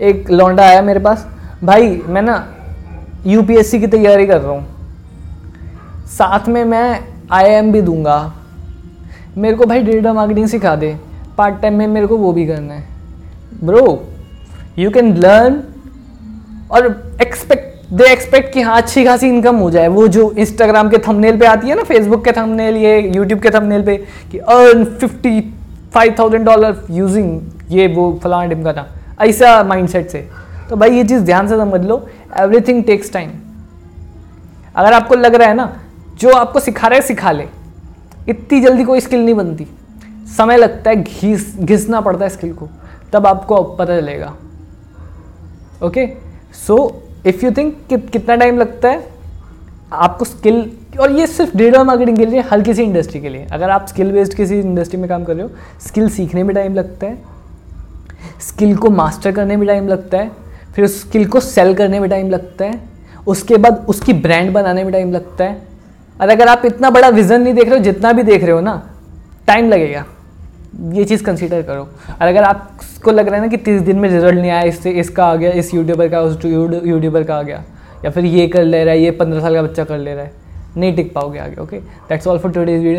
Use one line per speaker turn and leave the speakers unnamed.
एक लौंडा आया मेरे पास। भाई, मैं ना यूपीएससी की तैयारी कर रहा हूँ। साथ में मैं आईएम भी दूँगा। मेरे को भाई डिजिटल मार्केटिंग सिखा दे। पार्ट टाइम में मेरे को वो भी करना है। ब्रो यू कैन लर्न और एक्सपेक्ट दे एक्सपेक्ट कि हाँ अच्छी खासी इनकम हो जाए। वो जो इंस्टाग्राम के थंबनेल पे आती है ना फेसबुक के थंबनेल ये यूट्यूब के थंबनेल पे कि earn fifty five thousand dollar using ये वो फलाना टिम का था। ऐसा माइंडसेट से। तो भाई ये चीज़ ध्यान से समझ लो एवरीथिंग टेक्स टाइम अगर आपको लग रहा है ना, जो आपको सिखा रहा है, सिखा ले। इतनी जल्दी कोई स्किल नहीं बनती। समय लगता है, घिस, घिसना पड़ता है स्किल को। तब आपको पता चलेगा। Okay so if you think कितना टाइम लगता है, आपको स्किल और ये सिर्फ़ डिजिटल मार्केटिंग के लिए हर किसी इंडस्ट्री के लिए। अगर आप स्किल बेस्ड किसी इंडस्ट्री में काम कर रहे हो स्किल सीखने में टाइम लगता है। स्किल को मास्टर करने में टाइम लगता है, फिर उस स्किल को सेल करने में टाइम लगता है, उसके बाद उसकी ब्रांड बनाने में टाइम लगता है। और अगर आप इतना बड़ा विजन नहीं देख रहे हो, जितना भी देख रहे हो ना, टाइम लगेगा। ये चीज़ कंसीडर करो। और अगर आपको लग रहा है ना कि तीस दिन में रिज़ल्ट नहीं आया, इससे इसका आ गया, इस यूट्यूबर का, उस यूट्यूबर का आ गया, या फिर ये कर ले रहा है, ये पंद्रह साल का बच्चा कर ले रहा है, नहीं टिक पाओगे आगे okay that's all for today's video